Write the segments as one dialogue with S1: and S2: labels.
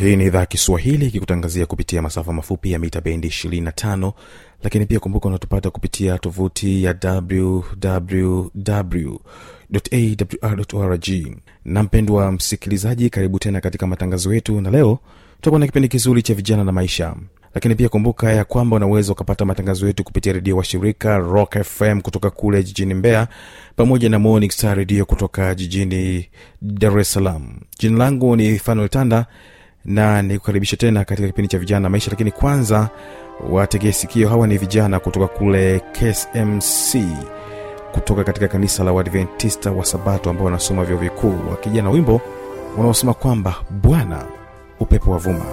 S1: hii ni idhaa kiswahili ikikutangazia kupitia masafa mafupi ya mita bendi 25 lakini pia kumbuka unatupata kupitia tovuti ya wwwawrrg na mpendwa msikilizaji karibu tena katika matangazo yetu na leo tutakuwa na kipindi kizuri cha vijana na maisha. Lakini pia kumbuka ya kwamba unaweza ukapata matangazo yetu kupitia redio wa shirika rock fm kutoka kule jijini mbeya pamoja na morning star redio kutoka jijini dar es salaam. Jina langu ni fanuel tanda na nikukaribisha tena katika kipindi cha vijana na maisha lakini kwanza wategee sikio. Hawa ni vijana kutoka kule ksmc kutoka katika kanisa la uadventista wa sabato ambao wanasoma vyo vikuu wakija na wimbo unaosema kwamba bwana upepo wa vuma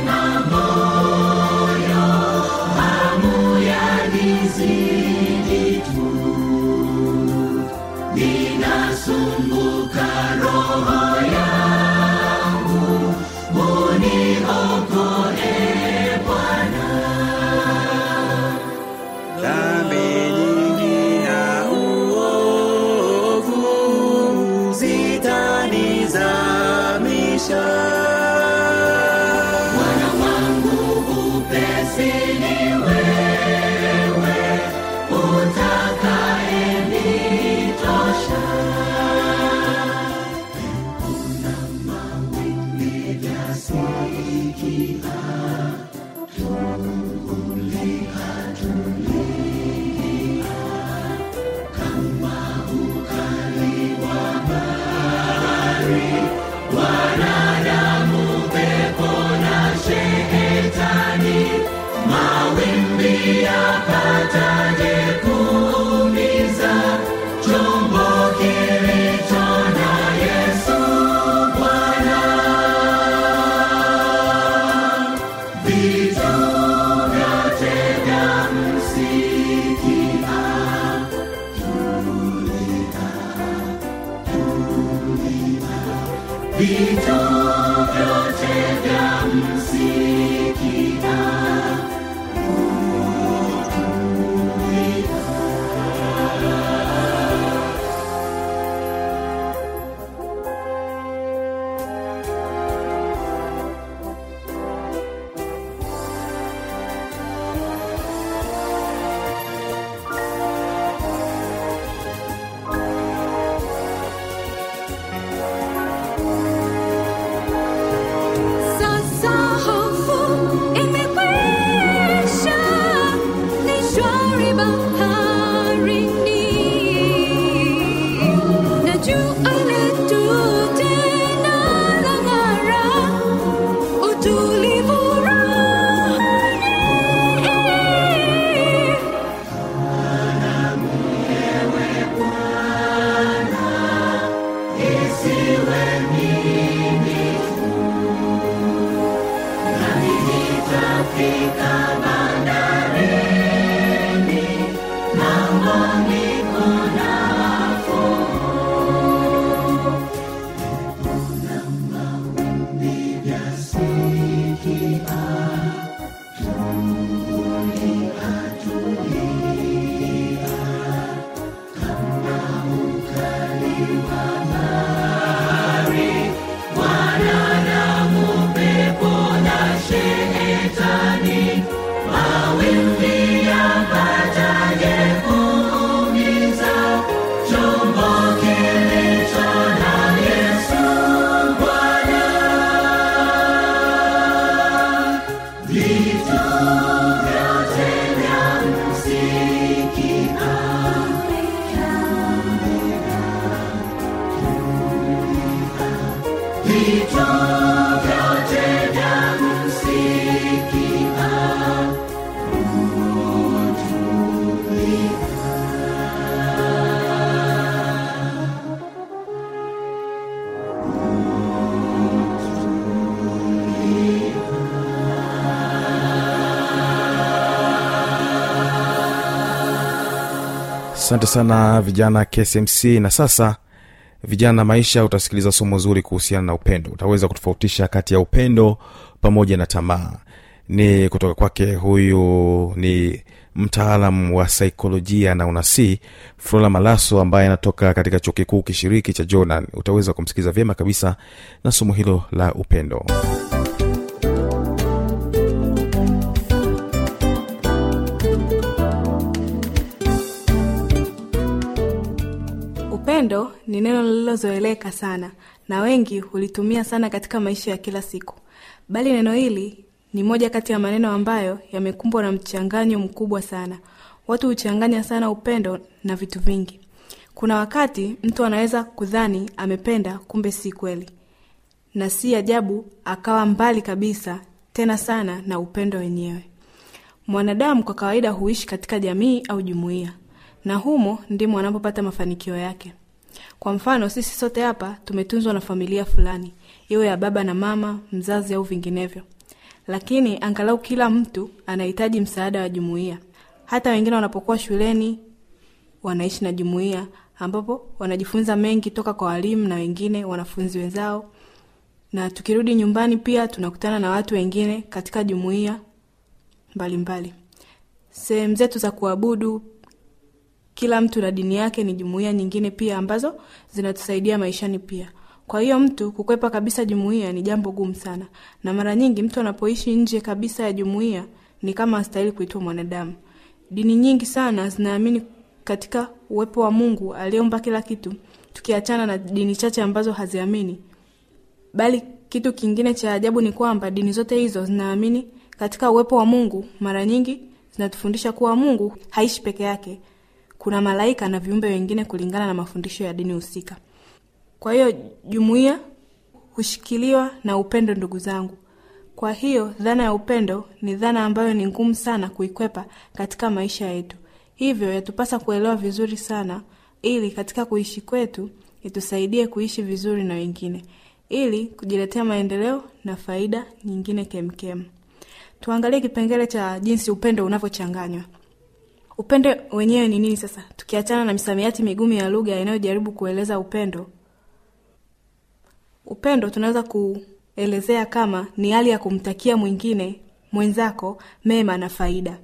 S2: dhambi
S3: Holy One.
S1: Asante sana vijana ksmc na sasa vijana maisha utasikiliza somo zuri kuhusiana na upendo. Utaweza kutofautisha kati ya upendo pamoja na tamaa. Ni kutoka kwake huyu ni mtaalam wa saikolojia na unasii flora malaso ambaye anatoka katika chuo kikuu kishiriki cha jordan. Utaweza kumsikiliza vyema kabisa na somo hilo la upendo
S4: upendo ni neno lililozoeleka sana na wengi hulitumia sana katika maisha ya kila siku. Bali neno hili ni moja kati ya maneno ambayo yamekumbwa na mchanganyo mkubwa sana. Watu huchanganya sana upendo na vitu vingi. Kuna wakati mtu anaweza kudhani amependa kumbe si kweli. Na si ajabu akawa mbali kabisa tena sana na upendo wenyewe. Mwanadamu kwa kawaida huishi katika jamii au jumuiya. Na humo ndimo anapopata mafanikio yake kwa mfano sisi sote hapa tumetunzwa na familia fulani iwe ya baba na mama mzazi au vinginevyo. Lakini angalau kila mtu anahitaji msaada wa jumuiya. Hata wengine wanapokuwa shuleni wanaishi na jumuiya ambapo wanajifunza mengi toka kwa walimu na wengine wanafunzi wenzao. Na tukirudi nyumbani pia tunakutana na watu wengine katika jumuiya mbalimbali. Sehemu zetu za kuabudu kila mtu na dini yake ni jumuiya nyingine pia ambazo zinatusaidia maishani pia. Kwa hiyo mtu kukwepa kabisa jumuiya ni jambo gumu sana. Na mara nyingi mtu anapoishi nje kabisa ya jumuiya ni kama astahili kuitwa mwanadamu. Dini nyingi sana zinaamini katika uwepo wa mungu aliyeumba kila kitu tukiachana na dini chache ambazo haziamini. Bali kitu kingine cha ajabu ni kwamba dini zote hizo zinaamini katika uwepo wa mungu. Mara nyingi zinatufundisha kuwa mungu haishi peke yake kuna malaika na viumbe wengine kulingana na mafundisho ya dini husika. Kwa hiyo jumuiya hushikiliwa na upendo ndugu zangu. Kwa hiyo dhana ya upendo ni dhana ambayo ni ngumu sana kuikwepa katika maisha yetu. Hivyo yatupasa kuelewa vizuri sana ili katika kuishi kwetu itusaidie kuishi vizuri na wengine. Ili kujiletea maendeleo na faida nyingine kemkem. Tuangalie kipengele cha jinsi upendo unavyochanganywa upendo wenyewe ni nini sasa? Tukiachana na misamiati migumu ya lugha inayojaribu kueleza upendo. Upendo tunaweza kuelezea kama ni hali ya kumtakia mwingine mwenzako mema na faida.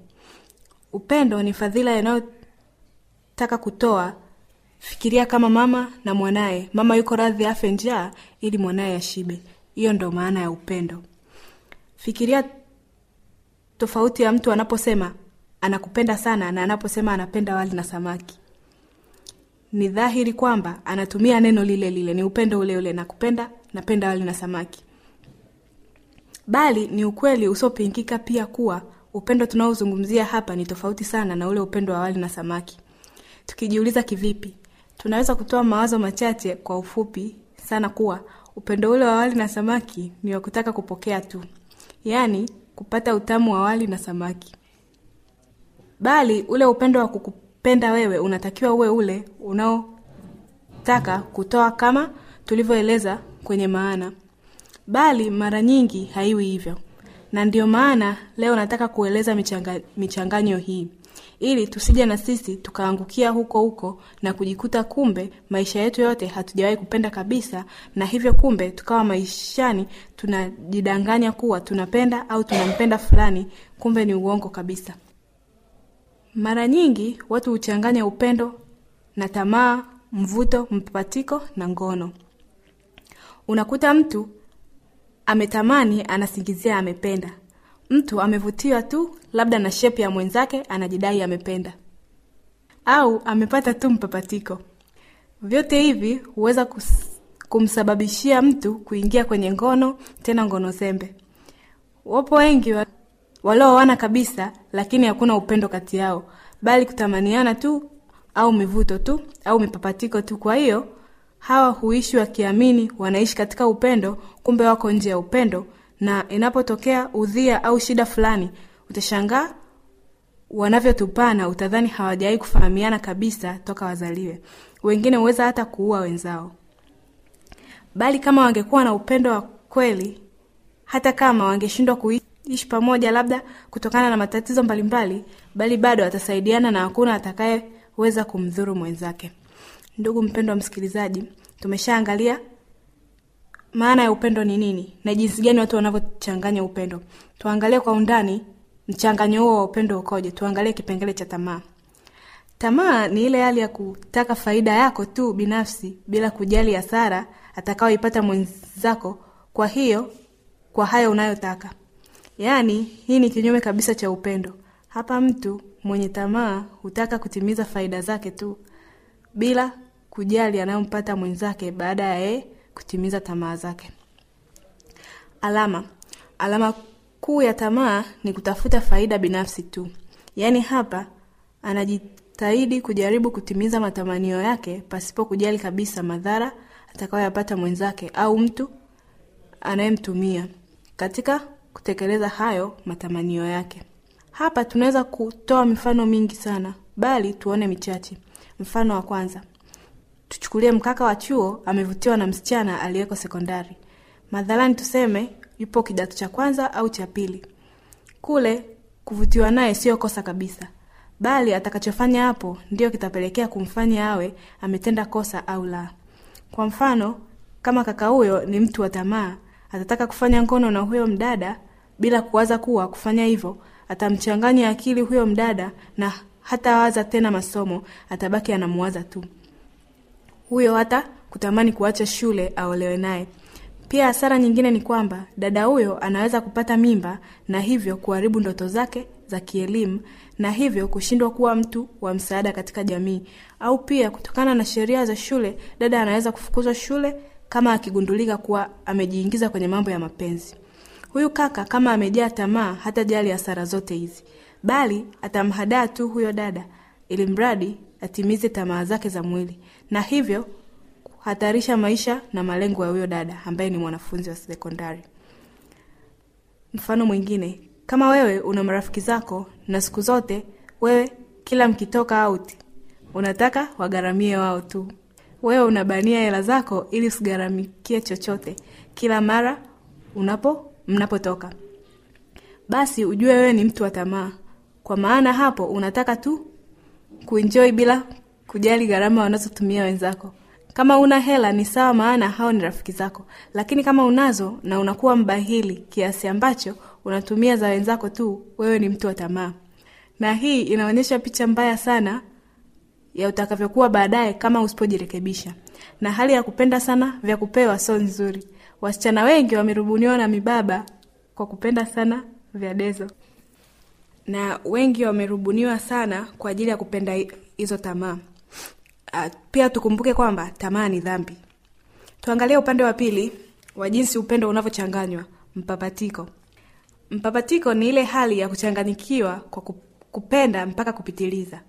S4: Upendo ni fadhila inayotaka kutoa fikiria kama mama na mwanaye. Mama yuko radhi afe njaa ili mwanaye ashibe. Hiyo ndo maana ya upendo. Fikiria tofauti ya mtu anaposema anakupenda sana na anaposema anapenda wali na samaki. Ni dhahiri kwamba anatumia neno lile lile ni upendo ule ule nakupenda napenda wali na samaki. Bali ni ukweli usiopingika pia kuwa upendo tunaozungumzia hapa ni tofauti sana na ule upendo wa wali na samaki. Tukijiuliza kivipi, tunaweza kutoa mawazo machache kwa ufupi sana kuwa upendo ule wa wali na samaki ni wa kutaka kupokea tu, yaani kupata utamu wa wali na samaki, bali ule upendo wa kukupenda wewe unatakiwa uwe ule unaotaka kutoa kama tulivyoeleza kwenye maana, bali mara nyingi haiwi hivyo, na ndio maana leo nataka kueleza michanga, michanganyo hii. Ili tusije na sisi tukaangukia huko huko na kujikuta kumbe maisha yetu yote hatujawahi kupenda kabisa, na hivyo kumbe tukawa maishani tunajidanganya kuwa tunapenda au tunampenda fulani, kumbe ni uongo kabisa. Mara nyingi watu huchanganya upendo na tamaa, mvuto, mpapatiko na ngono. Unakuta mtu ametamani, anasingizia amependa. Mtu amevutiwa tu labda na shepu ya mwenzake, anajidai amependa, au amepata tu mpapatiko. Vyote hivi huweza kumsababishia mtu kuingia kwenye ngono, tena ngono zembe. Wapo wengi walioana kabisa, lakini hakuna upendo kati yao, bali kutamaniana tu au mivuto tu au mipapatiko tu. Kwa hiyo hawa huishi wakiamini wanaishi katika upendo, kumbe wako nje ya upendo, na inapotokea udhia au shida fulani, utashangaa wanavyotupana, utadhani hawajawahi kufahamiana kabisa toka wazaliwe. Wengine huweza hata kuua wenzao, bali kama wangekuwa na upendo wa kweli, hata kama wangeshindwa kuishi pamoja, labda kutokana na matatizo mbalimbali, bali bado watasaidiana na hakuna atakayeweza kumdhuru mwenzake. Ndugu mpendwa msikilizaji, tumeshaangalia maana ya upendo ni nini na jinsi gani watu wanavyochanganya upendo. Tuangalie kwa undani mchanganyo huo wa upendo ukoje. Tuangalie kipengele cha tamaa. Tamaa ni ile hali ya kutaka faida yako tu binafsi bila kujali hasara atakayoipata mwenzako, kwa hiyo kwa hayo unayotaka. Yaani, hii ni kinyume kabisa cha upendo. Hapa mtu mwenye tamaa hutaka kutimiza faida zake tu bila kujali anayompata mwenzake baada ya yeye kutimiza tamaa zake. Alama alama kuu ya tamaa ni kutafuta faida binafsi tu. Yaani hapa anajitahidi kujaribu kutimiza matamanio yake pasipo kujali kabisa madhara atakayoyapata mwenzake au mtu anayemtumia katika kutekeleza hayo matamanio yake. Hapa tunaweza kutoa mifano mingi sana, bali tuone michache. Mfano wa kwanza, tuchukulie mkaka wa chuo amevutiwa na msichana aliyeko sekondari. Madhalani tuseme yupo kidato cha kwanza au cha pili. Kule kuvutiwa naye sio kosa kabisa, bali atakachofanya hapo ndiyo kitapelekea kumfanya awe ametenda kosa au la. Kwa mfano, kama kaka huyo ni mtu wa tamaa, atataka kufanya ngono na huyo mdada bila kuwaza kuwa kufanya hivyo atamchanganya akili huyo mdada na hatawaza tena masomo, atabaki anamuwaza tu huyo, hata kutamani kuacha shule aolewe naye. Pia hasara nyingine ni kwamba dada huyo anaweza kupata mimba na hivyo kuharibu ndoto zake za kielimu na hivyo kushindwa kuwa mtu wa msaada katika jamii. Au pia kutokana na sheria za shule, dada anaweza kufukuzwa shule kama akigundulika kuwa amejiingiza kwenye mambo ya mapenzi. Huyu kaka kama amejaa tamaa, hata jali hasara zote hizi, bali atamhadaa tu huyo dada, ili mradi atimize tamaa zake za mwili, na hivyo kuhatarisha maisha na malengo ya huyo dada ambaye ni mwanafunzi wa sekondari. Mfano mwingine, kama wewe una marafiki zako na siku zote wewe kila mkitoka out unataka wagharamie wao tu, wewe unabania hela zako ili usigharamikie chochote. Kila mara unapo mnapotoka, basi ujue wewe ni mtu wa tamaa, kwa maana hapo unataka tu kuenjoy bila kujali gharama wanazotumia wenzako. Kama una hela ni sawa, maana hao ni rafiki zako, lakini kama unazo na unakuwa mbahili kiasi ambacho unatumia za wenzako tu, wewe ni mtu wa tamaa, na hii inaonyesha picha mbaya sana ya utakavyokuwa baadaye kama usipojirekebisha. Na hali ya kupenda sana vya kupewa sio nzuri. Wasichana wengi wamerubuniwa na mibaba kwa kupenda sana vya dezo, na wengi wamerubuniwa sana kwa ajili ya kupenda hizo tamaa. Uh, pia tukumbuke kwamba tamaa ni dhambi. Tuangalie upande wa pili wa jinsi upendo unavyochanganywa, mpapatiko. mpapatiko ni ile hali ya kuchanganyikiwa kwa kupenda mpaka kupitiliza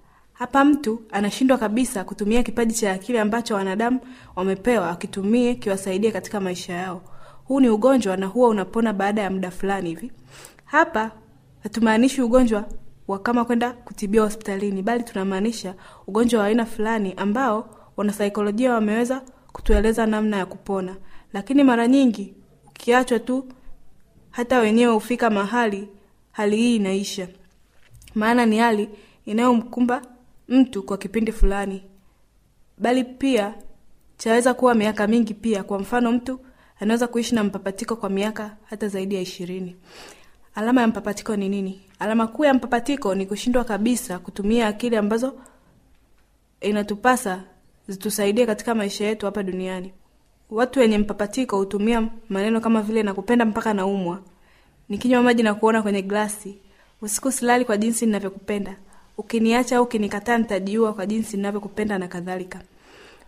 S4: hapa mtu anashindwa kabisa kutumia kipaji cha akili ambacho wanadamu wamepewa akitumie kiwasaidie katika maisha yao. Huu ni ugonjwa na huwa unapona baada ya muda fulani hivi. Hapa hatumaanishi ugonjwa wa kama kwenda kutibiwa hospitalini bali tunamaanisha ugonjwa wa aina fulani ambao wanasaikolojia wameweza kutueleza namna ya kupona. Lakini mara nyingi ukiachwa tu hata wenyewe hufika mahali hali hii inaisha. Maana ni hali inayomkumba mtu kwa kipindi fulani. Bali pia chaweza kuwa miaka mingi pia. Kwa mfano mtu anaweza kuishi na mpapatiko kwa miaka hata zaidi ya ishirini. Alama ya mpapatiko ni nini? Alama kuu ya mpapatiko ni kushindwa kabisa kutumia akili ambazo inatupasa zitusaidie katika maisha yetu hapa duniani. Watu wenye mpapatiko hutumia maneno kama vile nakupenda mpaka naumwa. Nikinywa maji na kuona kwenye glasi. Usiku silali kwa jinsi ninavyokupenda ukiniacha au ukinikataa nitajiua kwa jinsi ninavyokupenda na kadhalika.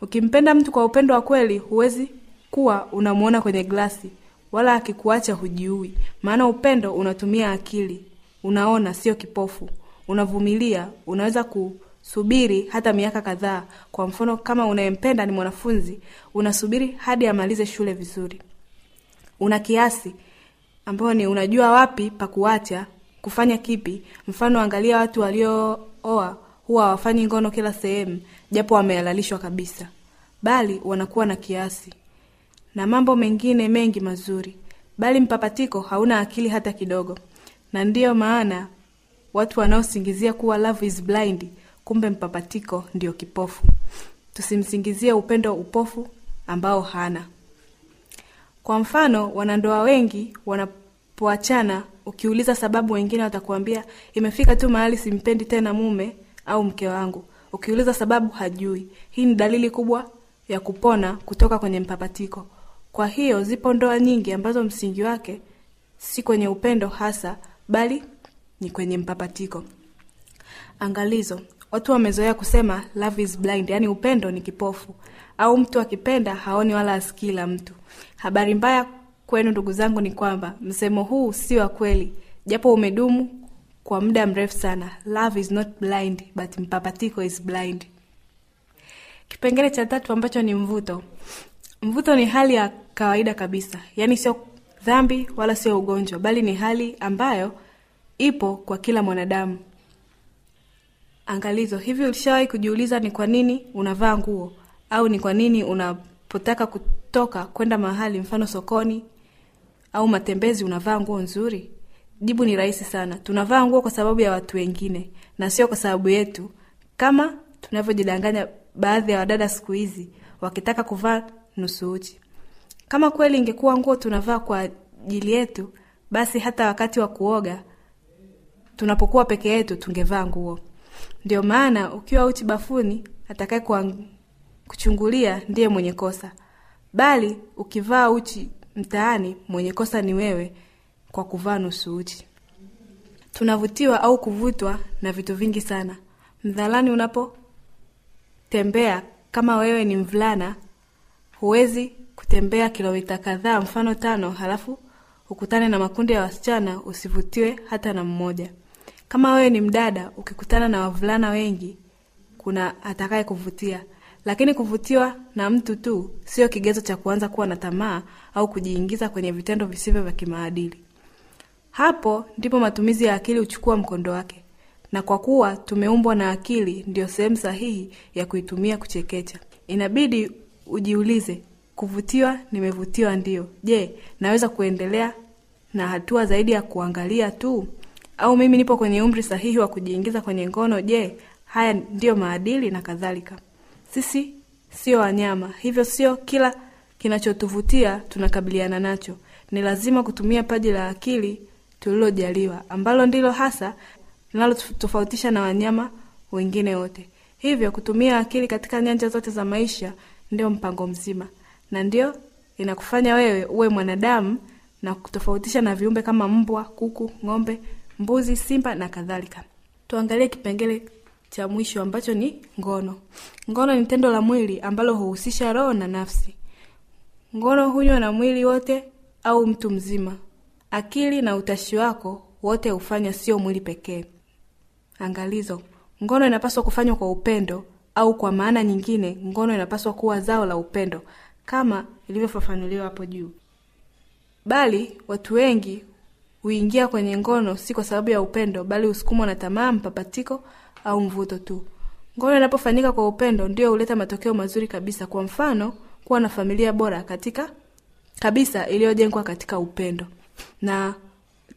S4: Ukimpenda mtu kwa upendo wa kweli huwezi kuwa unamuona kwenye glasi wala akikuacha hujiui. Maana upendo unatumia akili. Unaona sio kipofu. Unavumilia. Unaweza kusubiri hata miaka kadhaa. Kwa mfano kama unayempenda ni mwanafunzi unasubiri hadi amalize shule vizuri. Una kiasi ambayo ni unajua wapi pa kufanya kipi? Mfano angalia watu waliooa huwa hawafanyi ngono kila sehemu japo wamehalalishwa kabisa. Bali wanakuwa na kiasi. Na mambo mengine mengi mazuri. Bali mpapatiko hauna akili hata kidogo. Na ndiyo maana watu wanaosingizia kuwa love is blind kumbe mpapatiko ndio kipofu. Tusimsingizie upendo upofu ambao hana. Kwa mfano wanandoa wengi wanapoachana ukiuliza sababu wengine watakuambia imefika tu mahali simpendi tena mume au mke wangu. Ukiuliza sababu hajui. Hii ni dalili kubwa ya kupona kutoka kwenye mpapatiko. Kwa hiyo zipo ndoa nyingi ambazo msingi wake si kwenye upendo hasa bali ni kwenye mpapatiko. Angalizo. Watu wamezoea kusema love is blind yaani upendo ni kipofu. Au mtu akipenda haoni wala asikii la mtu. Habari mbaya kwenu ndugu zangu ni kwamba msemo huu si wa kweli. Japo umedumu kwa muda mrefu sana. Love is not blind but mpapatiko is blind. Kipengele cha tatu ambacho ni mvuto. Mvuto ni hali ya kawaida kabisa. Yaani sio dhambi wala sio ugonjwa bali ni hali ambayo ipo kwa kila mwanadamu. Angalizo hivi ulishawahi kujiuliza ni kwa nini unavaa nguo? Au ni kwa nini unapotaka kutoka kwenda mahali mfano sokoni au matembezi unavaa nguo nzuri? Jibu ni rahisi sana. Tunavaa nguo kwa sababu ya watu wengine na sio kwa sababu yetu. Kama tunavyojidanganya baadhi ya wadada siku hizi wakitaka kuvaa nusu uchi. Kama kweli ingekuwa nguo tunavaa kwa ajili yetu basi hata wakati wa kuoga tunapokuwa peke yetu tungevaa nguo. Ndio maana ukiwa uchi bafuni atakaye kuchungulia ndiye mwenye kosa. Bali ukivaa uchi mtaani mwenye kosa ni wewe kwa kuvaa nusu uchi. Tunavutiwa au kuvutwa na vitu vingi sana. Mdhalani unapotembea kama wewe ni mvulana huwezi kutembea kilomita kadhaa mfano tano halafu ukutane na makundi ya wasichana usivutiwe hata na mmoja. Kama wewe ni mdada ukikutana na wavulana wengi kuna atakaye kuvutia lakini kuvutiwa na mtu tu sio kigezo cha kuanza kuwa na tamaa au kujiingiza kwenye vitendo visivyo vya kimaadili. Hapo ndipo matumizi ya akili huchukua mkondo wake. Na kwa kuwa tumeumbwa na akili ndio sehemu sahihi ya kuitumia kuchekecha. Inabidi ujiulize kuvutiwa nimevutiwa ndio. Je naweza kuendelea na hatua zaidi ya kuangalia tu? Au mimi nipo kwenye umri sahihi wa kujiingiza kwenye ngono? Je haya ndiyo maadili na kadhalika sisi sio wanyama hivyo sio kila kinachotuvutia tunakabiliana nacho. Ni lazima kutumia paji la akili tulilojaliwa ambalo ndilo hasa linalotofautisha na wanyama wengine wote. Hivyo kutumia akili katika nyanja zote za maisha ndio mpango mzima na ndio inakufanya wewe uwe mwanadamu na kutofautisha na viumbe kama mbwa kuku ng'ombe mbuzi simba na kadhalika. Tuangalie kipengele cha mwisho ambacho ni ngono ngono ni tendo la mwili ambalo huhusisha roho na nafsi ngono hunywa na mwili wote au mtu mzima akili na utashi wako wote hufanya sio mwili pekee. Angalizo, ngono inapaswa kufanywa kwa upendo, au kwa maana nyingine, ngono inapaswa kuwa zao la upendo kama ilivyofafanuliwa hapo juu. Bali watu wengi huingia kwenye ngono si kwa sababu ya upendo, bali husukumwa na tamaa, mpapatiko au mvuto tu. Ngono inapofanyika kwa upendo ndio huleta matokeo mazuri kabisa. Kwa mfano, kuwa na familia bora katika kabisa iliyojengwa katika upendo, na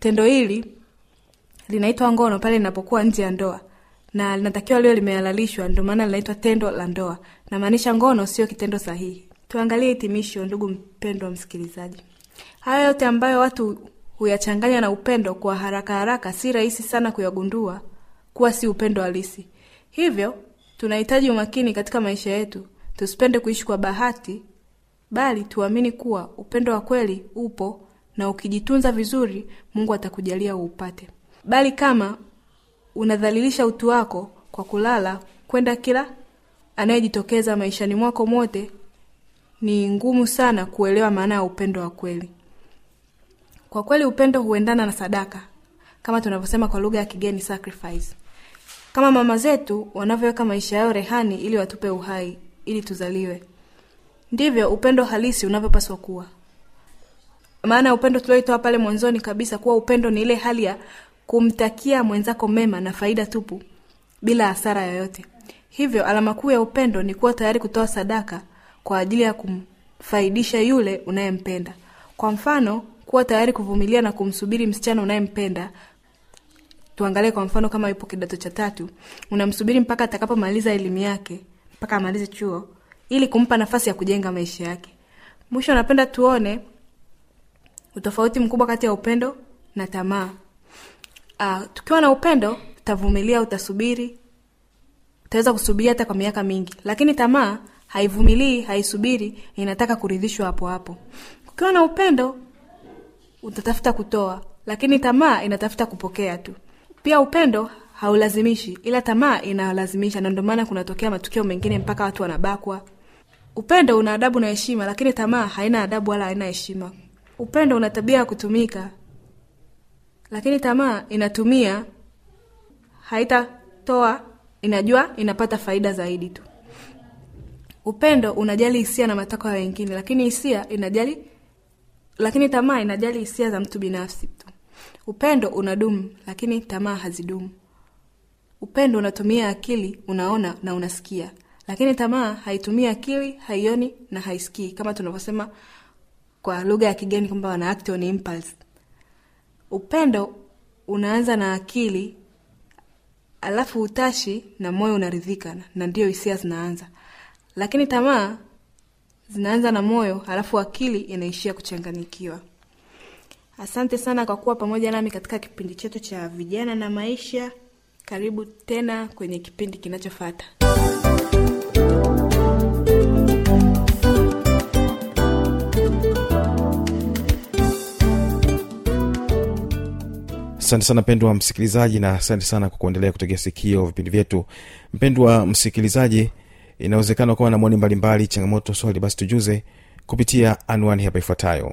S4: tendo hili linaitwa ngono pale linapokuwa nje ya ndoa na linatakiwa liwe limehalalishwa, ndio maana linaitwa tendo la ndoa. Namaanisha ngono sio kitendo sahihi. Tuangalie hitimisho, ndugu mpendwa msikilizaji. Haya yote ambayo watu huyachanganya na upendo kwa haraka haraka, si rahisi sana kuyagundua kuwa si upendo halisi. Hivyo tunahitaji umakini katika maisha yetu, tusipende kuishi kwa bahati, bali tuamini kuwa upendo wa kweli upo, na ukijitunza vizuri, Mungu atakujalia uupate. Bali kama unadhalilisha utu wako kwa kulala kwenda kila anayejitokeza maishani mwako mote, ni ngumu sana kuelewa maana ya upendo wa kweli. Kwa kweli upendo huendana na sadaka, kama tunavyosema kwa lugha ya kigeni sacrifice. Kama mama zetu wanavyoweka maisha yao rehani ili watupe uhai ili tuzaliwe, ndivyo upendo halisi unavyopaswa kuwa. Maana upendo tulioitoa pale mwanzoni kabisa, kuwa upendo ni ile hali ya kumtakia mwenzako mema na faida tupu bila hasara yoyote. Hivyo alama kuu ya upendo ni kuwa tayari kutoa sadaka kwa ajili ya kumfaidisha yule unayempenda. Kwa mfano, kuwa tayari kuvumilia na kumsubiri msichana unayempenda. Tuangalie kwa mfano, kama yupo kidato cha tatu, unamsubiri mpaka atakapomaliza elimu yake, mpaka amalize chuo, ili kumpa nafasi ya kujenga maisha yake. Mwisho, napenda tuone utofauti mkubwa kati ya upendo na tamaa. Uh, tukiwa na upendo utavumilia, utasubiri, utaweza kusubiri hata kwa miaka mingi, lakini tamaa haivumilii, haisubiri, inataka kuridhishwa hapo hapo. Ukiwa na upendo utatafuta kutoa, lakini tamaa inatafuta kupokea tu. Pia upendo haulazimishi, ila tamaa inalazimisha, na ndio kunatokea matukio mengine mpaka watu wanabakwa. Upendo una adabu na heshima, lakini tamaa haina adabu wala haina heshima. Upendo una tabia ya kutumika, lakini tamaa inatumia, haitatoa, inajua inapata faida zaidi tu. Upendo unajali hisia na matakwa ya wengine, lakini hisia inajali, lakini tamaa inajali hisia za mtu binafsi tu. Upendo unadumu, lakini tamaa hazidumu. Upendo unatumia akili, unaona na unasikia, lakini tamaa haitumii akili, haioni na haisikii, kama tunavyosema kwa lugha ya kigeni kwamba wana act on impulse. Upendo unaanza na akili, alafu utashi na moyo unaridhika, na ndio hisia zinaanza. Lakini tamaa zinaanza na moyo, alafu akili inaishia kuchanganyikiwa. Asante sana kwa kuwa pamoja nami katika kipindi chetu cha vijana na maisha. Karibu tena kwenye kipindi kinachofuata.
S1: asante sana mpendwa msikilizaji na asante sana kwa kuendelea kutegea sikio vipindi vyetu mpendwa msikilizaji inawezekana ukawa na maoni mbalimbali changamoto swali basi tujuze kupitia anwani hapa ifuatayo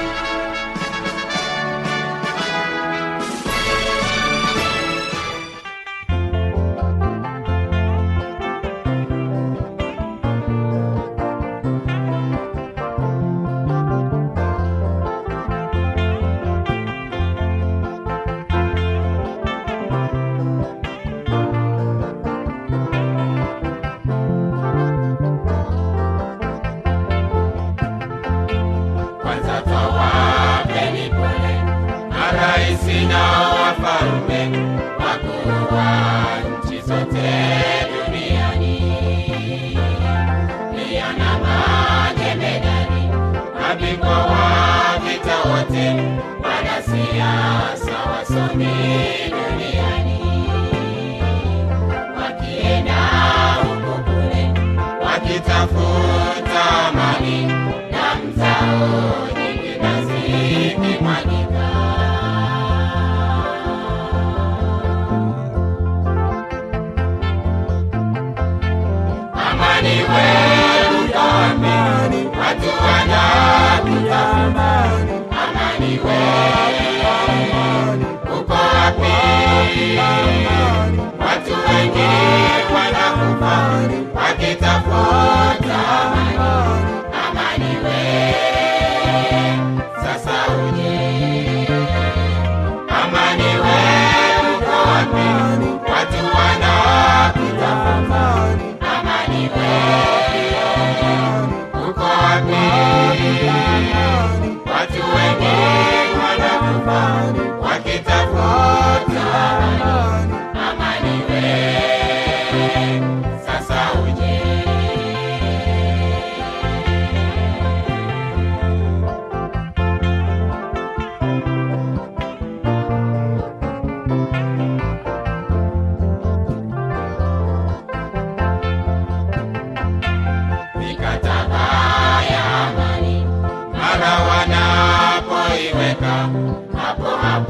S5: Amani wewe amani, watu wanakutafuta.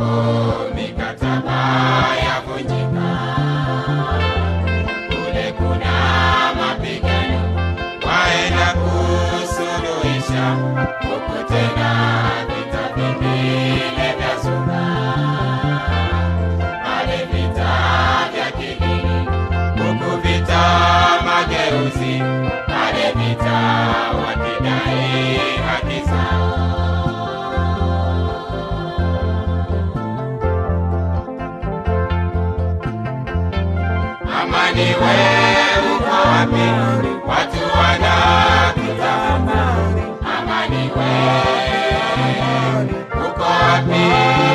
S5: Bob. Amani we uko wapi